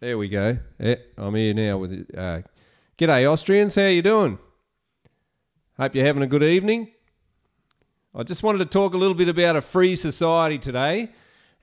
There we go. Yeah, I'm here now with. Uh, g'day, Austrians. How you doing? Hope you're having a good evening. I just wanted to talk a little bit about a free society today,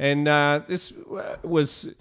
and uh, this uh, was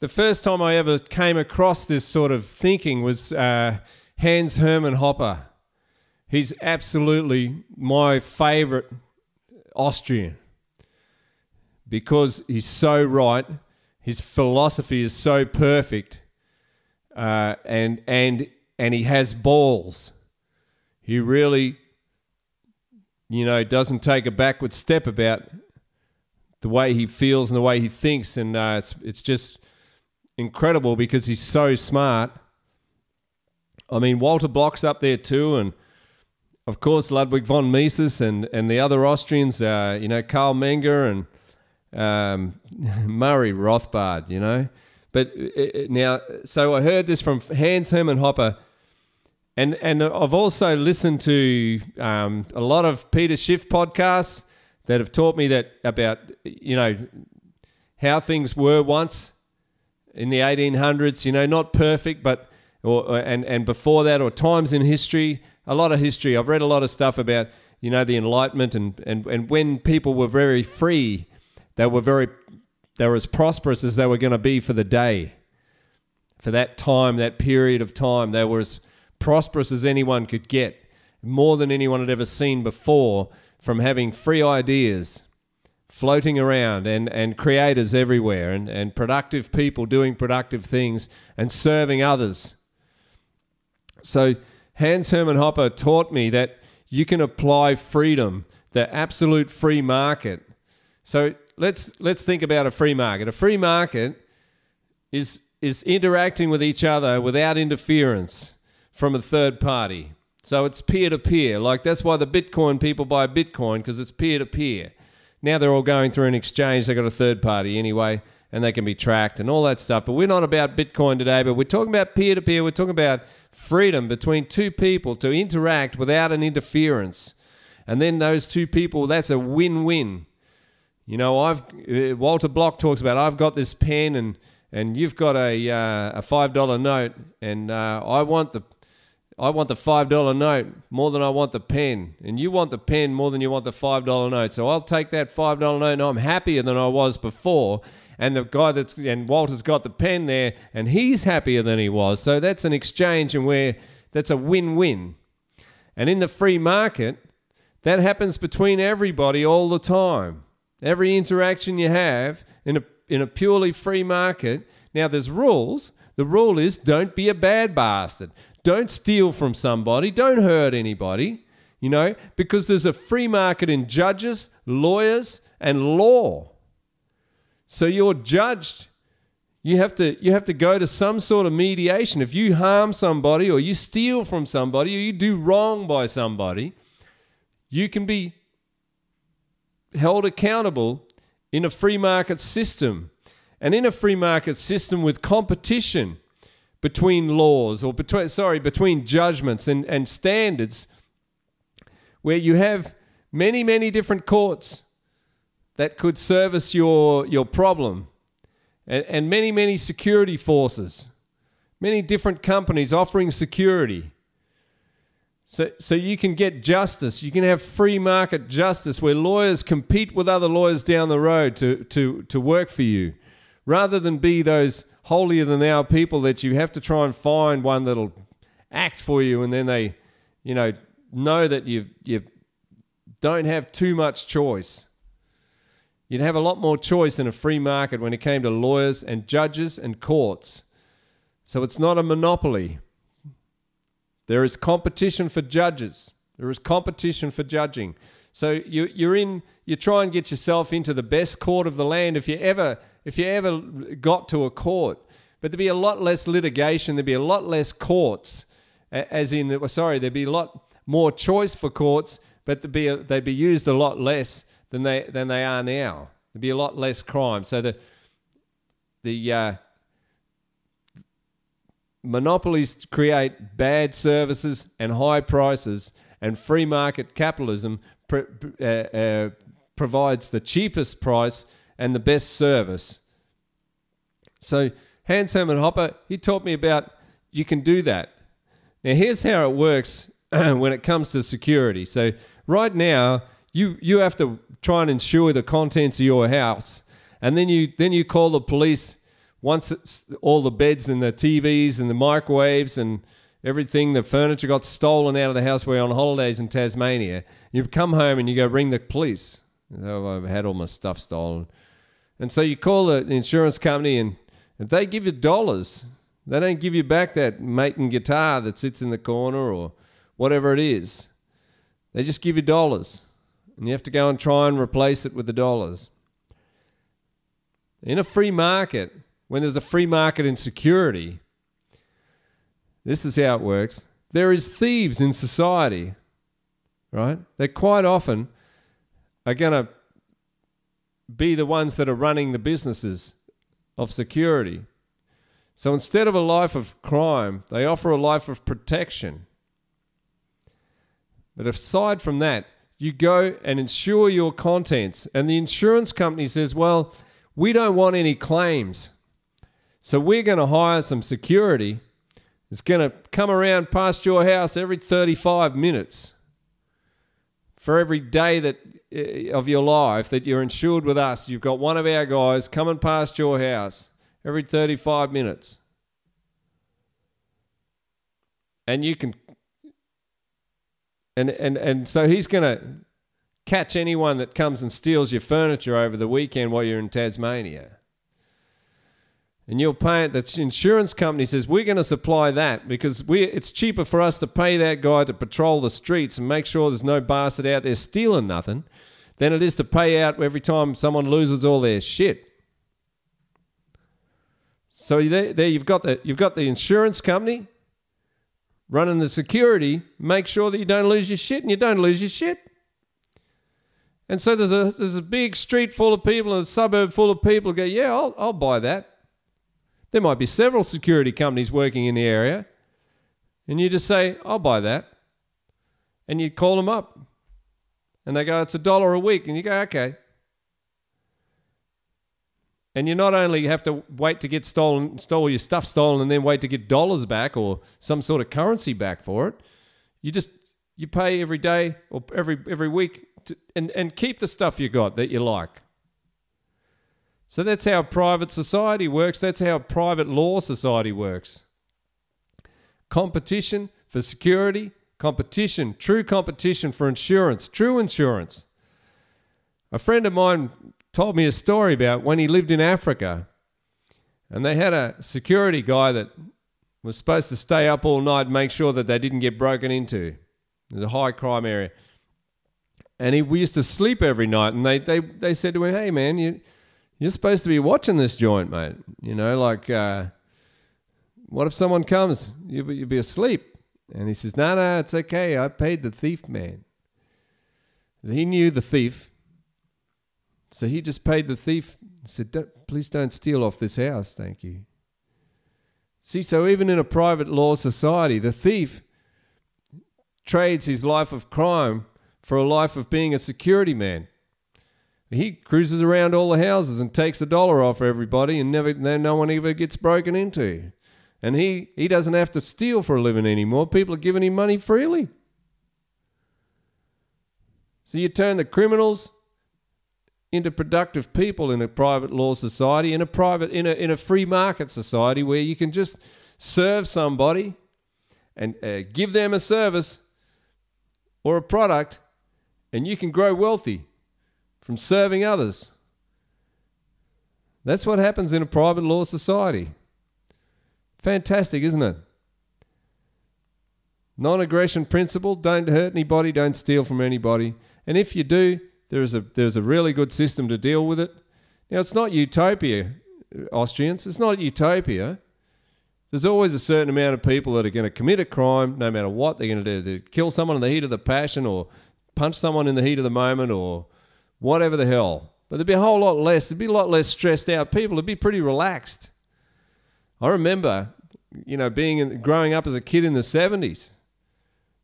the first time I ever came across this sort of thinking was uh, Hans Hermann Hoppe. He's absolutely my favourite Austrian because he's so right. His philosophy is so perfect, uh, and and and he has balls. He really, you know, doesn't take a backward step about the way he feels and the way he thinks, and uh, it's it's just incredible because he's so smart. I mean, Walter Block's up there too, and of course Ludwig von Mises and and the other Austrians, uh, you know, Carl Menger and um, Murray Rothbard, you know. But uh, uh, now, so I heard this from Hans Hermann Hoppe. and and I've also listened to um, a lot of Peter Schiff podcasts that have taught me that about you know how things were once in the 1800s. You know, not perfect, but or, and and before that, or times in history. A lot of history. I've read a lot of stuff about you know the Enlightenment and and and when people were very free they were very, they were as prosperous as they were going to be for the day. For that time, that period of time, they were as prosperous as anyone could get, more than anyone had ever seen before, from having free ideas floating around and, and creators everywhere and, and productive people doing productive things and serving others. So Hans Hermann Hoppe taught me that you can apply freedom, the absolute free market. So let's let's think about a free market. A free market is is interacting with each other without interference from a third party. So it's peer to peer. Like that's why the Bitcoin people buy Bitcoin because it's peer to peer. Now they're all going through an exchange. They've got a third party anyway, and they can be tracked and all that stuff. But we're not about Bitcoin today. But we're talking about peer to peer. We're talking about freedom between two people to interact without an interference. And then those two people, that's a win-win. You know, I've uh, Walter Block talks about I've got this pen and and you've got a uh, a five dollar note and uh, I want the I want the five dollar note more than I want the pen, and you want the pen more than you want the five dollar note. So I'll take that five dollar note, and I'm happier than I was before. And the guy that's and Walter's got the pen there, and he's happier than he was. So that's an exchange, and where that's a win-win. And in the free market, that happens between everybody all the time. Every interaction you have in a, in a purely free market. Now, there's rules. The rule is don't be a bad bastard. Don't steal from somebody. Don't hurt anybody, you know, because there's a free market in judges, lawyers, and law. So you're judged. You have to you have to go to some sort of mediation. If you harm somebody or you steal from somebody or you do wrong by somebody, you can be held accountable in a free market system. And in a free market system with competition between laws or between sorry, between judgments and, and standards, where you have many, many different courts that could service your your problem. And, and many, many security forces, many different companies offering security. So, so you can get justice. You can have free market justice where lawyers compete with other lawyers down the road to, to, to work for you, rather than be those holier than thou people that you have to try and find one that'll act for you, and then they, you know, know that you you don't have too much choice. You'd have a lot more choice in a free market when it came to lawyers and judges and courts. So it's not a monopoly. There is competition for judges. There is competition for judging. So you, you're in. You try and get yourself into the best court of the land if you ever if you ever got to a court. But there'd be a lot less litigation. There'd be a lot less courts. As in, sorry, there'd be a lot more choice for courts, but they'd be a, they'd be used a lot less than they than they are now. There'd be a lot less crime. So the the uh, monopolies create bad services and high prices, and free market capitalism pr- uh, uh, provides the cheapest price and the best service. So Hans Hermann Hoppe, he taught me about you can do that. Now here's how it works when it comes to security. So right now you you have to try and insure the contents of your house, and then you then you call the police once it's all the beds and the TVs and the microwaves and everything, the furniture got stolen out of the house. We're on holidays in Tasmania. You come home and you go ring the police. Oh, I've had all my stuff stolen. And so you call the insurance company and if they give you dollars, they don't give you back that Maton guitar that sits in the corner or whatever it is. They just give you dollars. And you have to go and try and replace it with the dollars. In a free market, when there's a free market in security, this is how it works. There is thieves in society, right? They quite often are going to be the ones that are running the businesses of security. So instead of a life of crime, they offer a life of protection. But aside from that, you go and insure your contents, and the insurance company says, Well, we don't want any claims. So we're going to hire some security. It's going to come around past your house every 35 minutes for every day that eh, of your life that you're insured with us. You've got one of our guys coming past your house every 35 minutes. And you can and and and so he's going to catch anyone that comes and steals your furniture over the weekend while you're in Tasmania and you'll pay it. The insurance company says we're going to supply that because we it's cheaper for us to pay that guy to patrol the streets and make sure there's no bastard out there stealing nothing than it is to pay out every time someone loses all their shit. So there, there you've got the you've got the insurance company running the security. Make sure that you don't lose your shit, and you don't lose your shit. And so there's a there's a big street full of people, and a suburb full of people. Go, yeah, I'll I'll buy that. There might be several security companies working in the area, and you just say, I'll buy that. And you call them up, and they go, It's a dollar a week. And you go, Okay. And you not only have to wait to get stolen, stole your stuff stolen, and then wait to get dollars back or some sort of currency back for it. You just you pay every day or every every week to, and and keep the stuff you got that you like. So that's how private society works. That's how private law society works. Competition for security, competition, true competition for insurance, true insurance. A friend of mine told me a story about when he lived in Africa and they had a security guy that was supposed to stay up all night and make sure that they didn't get broken into. There's a high crime area. And he we used to sleep every night and they, they, they said to him, Hey man, you you're supposed to be watching this joint, mate. You know, like, uh, what if someone comes? You'll, you'll be asleep. And he says, No, no, it's okay. I paid the thief man. He knew the thief. So he just paid the thief. He said, don't, Please don't steal off this house. Thank you. See, so even in a private law society, the thief trades his life of crime for a life of being a security man. He cruises around all the houses and takes a dollar off everybody, and never no one ever gets broken into. And he, he doesn't have to steal for a living anymore. People are giving him money freely. So you turn the criminals into productive people in a private law society, in a private in a in a free market society where you can just serve somebody and uh, give them a service or a product, and you can grow wealthy from serving others. That's what happens in a private law society. Fantastic, isn't it? Non aggression principle don't hurt anybody, don't steal from anybody. And if you do, there is a, there's a really good system to deal with it. Now, it's not utopia, Austrians. It's not utopia. There's always a certain amount of people that are going to commit a crime, no matter what they're going to do. They kill someone in the heat of the passion, or punch someone in the heat of the moment, or whatever the hell. But there'd be a whole lot less. There'd be a lot less stressed out people. It'd be pretty relaxed. I remember you know, being in, growing up as a kid in the 70s.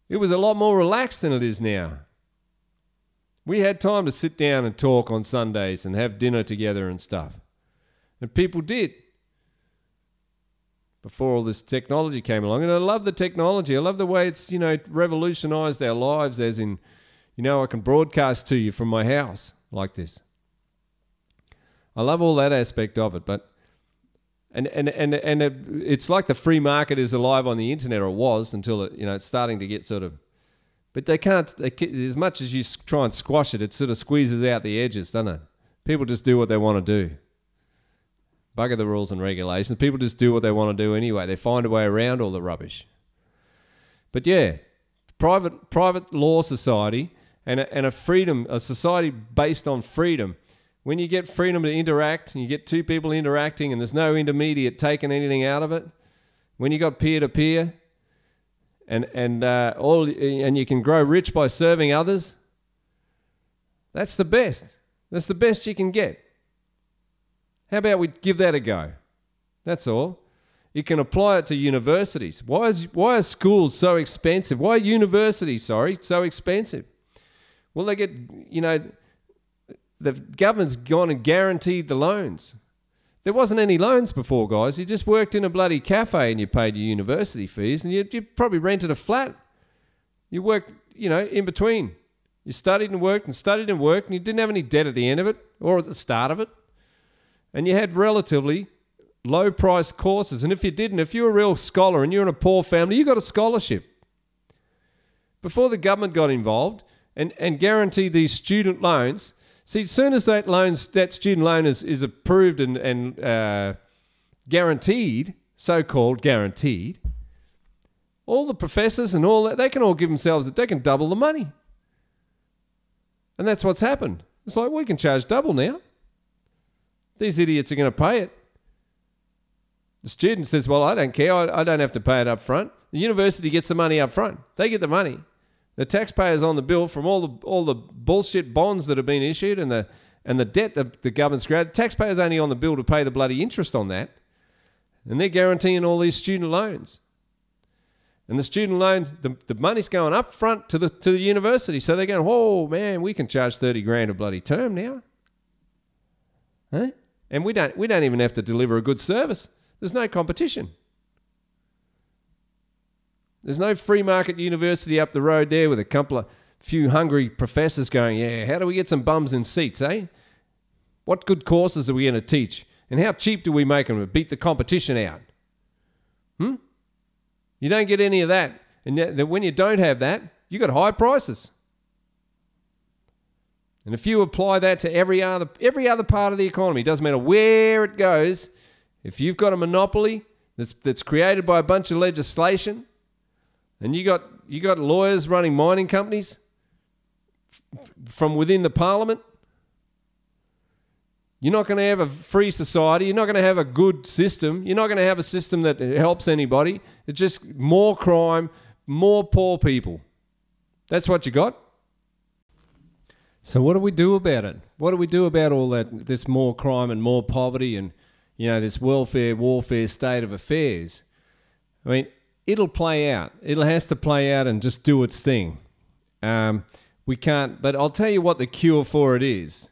It was a lot more relaxed than it is now. We had time to sit down and talk on Sundays and have dinner together and stuff. And people did before all this technology came along. And I love the technology. I love the way it's, you know, revolutionized our lives, as in, you know, I can broadcast to you from my house like this. I love all that aspect of it, but and and and and it's like the free market is alive on the internet, or was until it, you know it's starting to get sort of. But they can't. They, as much as you try and squash it, it sort of squeezes out the edges, doesn't it? People just do what they want to do. Bugger the rules and regulations. People just do what they want to do anyway. They find a way around all the rubbish. But yeah, private private law society and a, and a freedom, a society based on freedom when you get freedom to interact and you get two people interacting and there's no intermediate taking anything out of it, when you got peer to peer, and and uh, all and you can grow rich by serving others. That's the best. That's the best you can get. How about we give that a go? That's all. You can apply it to universities. Why is why are schools so expensive? Why are universities, sorry, so expensive? Well, they get you know the government's gone and guaranteed the loans. There wasn't any loans before, guys. You just worked in a bloody cafe and you paid your university fees, and you, you probably rented a flat. You worked, you know, in between. You studied and worked and studied and worked, and you didn't have any debt at the end of it or at the start of it. And you had relatively low priced courses. And if you didn't, if you're a real scholar and you're in a poor family, you got a scholarship. Before the government got involved and, and guaranteed these student loans, See, as soon as that loans, that student loan is, is approved and, and uh, guaranteed, so-called guaranteed, all the professors and all that, they can all give themselves, they can double the money. And that's what's happened. It's like, we can charge double now. These idiots are going to pay it. The student says, well, I don't care. I, I don't have to pay it up front. The university gets the money up front. They get the money. The taxpayers on the bill from all the all the bullshit bonds that have been issued and the and the debt that the government's created. Taxpayers only on the bill to pay the bloody interest on that, and they're guaranteeing all these student loans. And the student loan, the, the money's going up front to the to the university, so they're going, "Whoa, man, we can charge thirty grand a bloody term now." Huh? And we don't we don't even have to deliver a good service. There's no competition. There's no free market university up the road there with a couple of few hungry professors going, yeah, how do we get some bums in seats, eh? What good courses are we going to teach? And how cheap do we make them to beat the competition out? Hmm? You don't get any of that. And yet, when you don't have that, you got high prices. And if you apply that to every other every other part of the economy, it doesn't matter where it goes, if you've got a monopoly that's that's created by a bunch of legislation, and you got you got lawyers running mining companies from within the parliament. You're not going to have a free society. You're not going to have a good system. You're not going to have a system that helps anybody. It's just more crime, more poor people. That's what you got. So what do we do about it? What do we do about all that this more crime and more poverty and you know this welfare warfare state of affairs? I mean, it'll play out. It'll has to play out and just do its thing. Um, we can't, but I'll tell you what the cure for it is.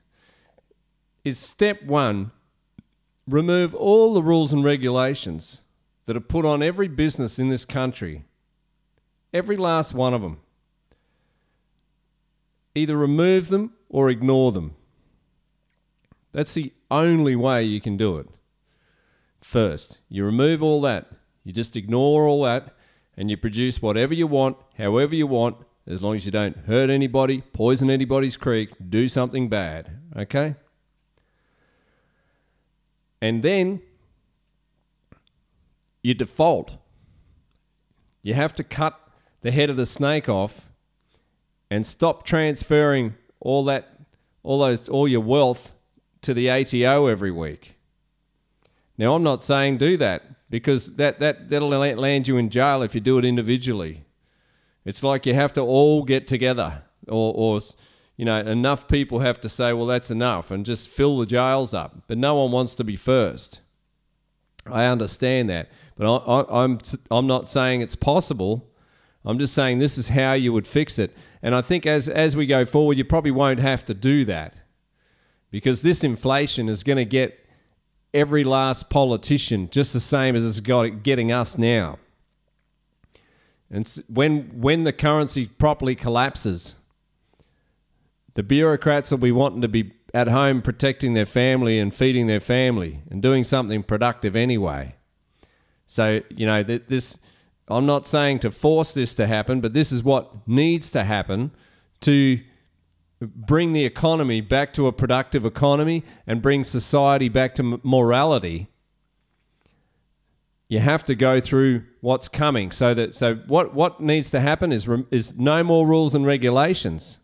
Is step one, remove all the rules and regulations that are put on every business in this country. Every last one of them. Either remove them or ignore them. That's the only way you can do it. First, you remove all that. You just ignore all that and you produce whatever you want, however you want, as long as you don't hurt anybody, poison anybody's creek, do something bad. Okay? And then you default. You have to cut the head of the snake off and stop transferring all that all those all your wealth to the ATO every week. Now I'm not saying do that because that, that, that'll land you in jail if you do it individually. It's like you have to all get together, or, or you know, enough people have to say, well, that's enough, and just fill the jails up. But no one wants to be first. I understand that, but I, I, I'm I'm not saying it's possible. I'm just saying this is how you would fix it. And I think as as we go forward, you probably won't have to do that because this inflation is going to get every last politician just the same as it's got getting us now. And when when the currency properly collapses, the bureaucrats will be wanting to be at home protecting their family and feeding their family and doing something productive anyway. So, you know, that this I'm not saying to force this to happen, but this is what needs to happen to bring the economy back to a productive economy and bring society back to morality you have to go through what's coming. So that so what what needs to happen is is no more rules and regulations.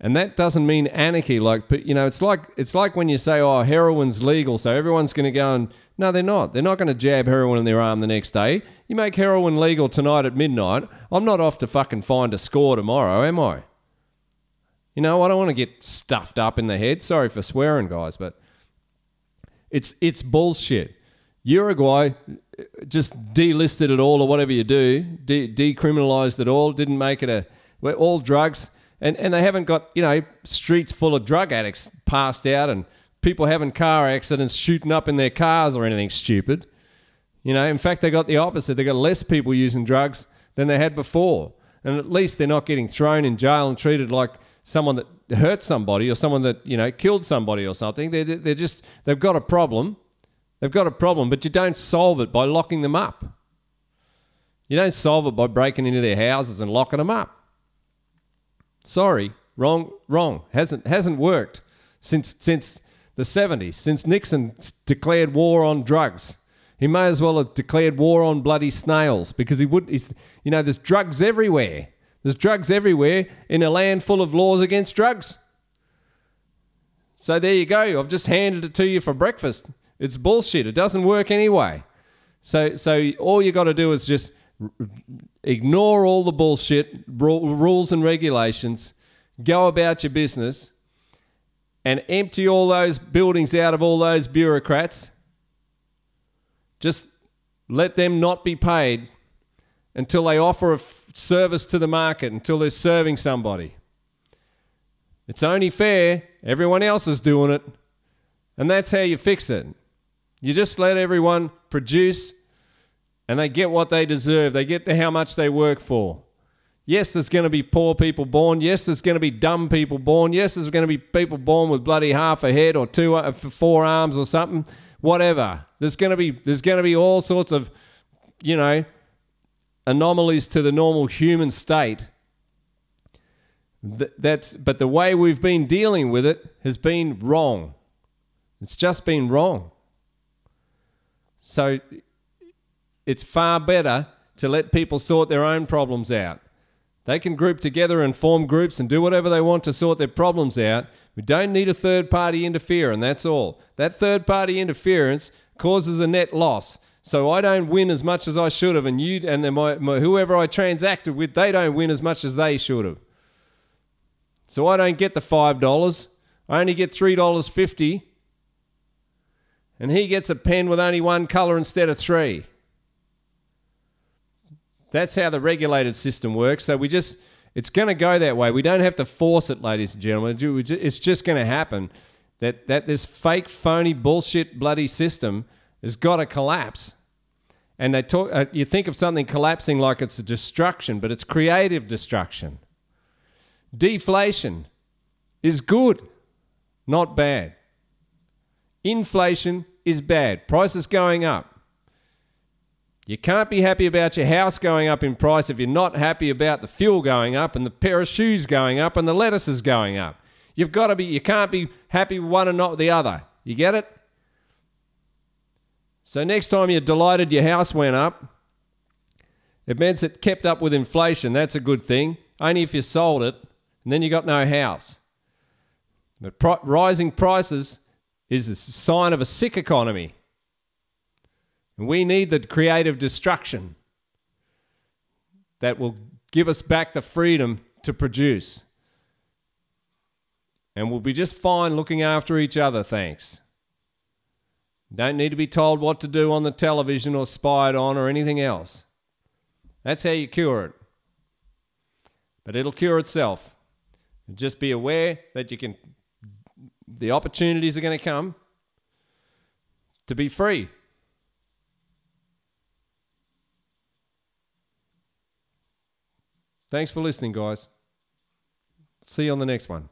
And that doesn't mean anarchy like but you know it's like it's like when you say oh heroin's legal so everyone's going to go and no they're not. They're not going to jab heroin in their arm the next day. You make heroin legal tonight at midnight. I'm not off to fucking find a score tomorrow am i you know, I don't want to get stuffed up in the head. Sorry for swearing, guys, but it's it's bullshit. Uruguay just delisted it all or whatever you do, de- decriminalized it all, didn't make it a we're all drugs, and and they haven't got you know streets full of drug addicts passed out and people having car accidents, shooting up in their cars or anything stupid. You know, in fact, they got the opposite. They got less people using drugs than they had before, and at least they're not getting thrown in jail and treated like someone that hurt somebody or someone that you know killed somebody or something. They're they're just they've got a problem. They've got a problem, but you don't solve it by locking them up. You don't solve it by breaking into their houses and locking them up. Sorry, wrong, wrong. Hasn't hasn't worked since since the 70s, since Nixon declared war on drugs. He may as well have declared war on bloody snails because he would. He's, you know, there's drugs everywhere. There's drugs everywhere in a land full of laws against drugs. So there you go. I've just handed it to you for breakfast. It's bullshit. It doesn't work anyway. So so all you got to do is just ignore all the bullshit rules and regulations. Go about your business and empty all those buildings out of all those bureaucrats. Just let them not be paid until they offer a f- service to the market, until they're serving somebody. It's only fair. Everyone else is doing it. And that's how you fix it. You just let everyone produce and they get what they deserve. They get how much they work for. Yes, there's going to be poor people born. Yes, there's going to be dumb people born. Yes, there's going to be people born with bloody half a head or two, uh, four arms or something. Whatever. There's going to be there's going to be all sorts of, you know, anomalies to the normal human state. That's, but the way we've been dealing with it has been wrong. It's just been wrong. So it's far better to let people sort their own problems out. They can group together and form groups and do whatever they want to sort their problems out. We don't need a third party interference, that's all. That third party interference causes a net loss. So I don't win as much as I should have, and you and then my, my, whoever I transacted with, they don't win as much as they should have. So I don't get the five dollars. I only get three dollars fifty, and he gets a pen with only one color instead of three. That's how the regulated system works. So we just, it's going to go that way. We don't have to force it, ladies and gentlemen. It's just going to happen. That that this fake, phony, bullshit, bloody system has got to collapse. And they talk, uh, you think of something collapsing like it's a destruction, but it's creative destruction. Deflation is good, not bad. Inflation is bad. Prices going up. You can't be happy about your house going up in price if you're not happy about the fuel going up and the pair of shoes going up and the lettuces going up. You've got to be, you can't be happy one and not the other. You get it? So next time you're delighted your house went up, it means it kept up with inflation. That's a good thing. Only if you sold it, and then you got no house. But rising prices is a sign of a sick economy. And we need the creative destruction that will give us back the freedom to produce. And we'll be just fine looking after each other, thanks. Don't need to be told what to do on the television or spied on or anything else. That's how you cure it. But it'll cure itself. Just be aware that you can, the opportunities are going to come to be free. Thanks for listening, guys. See you on the next one.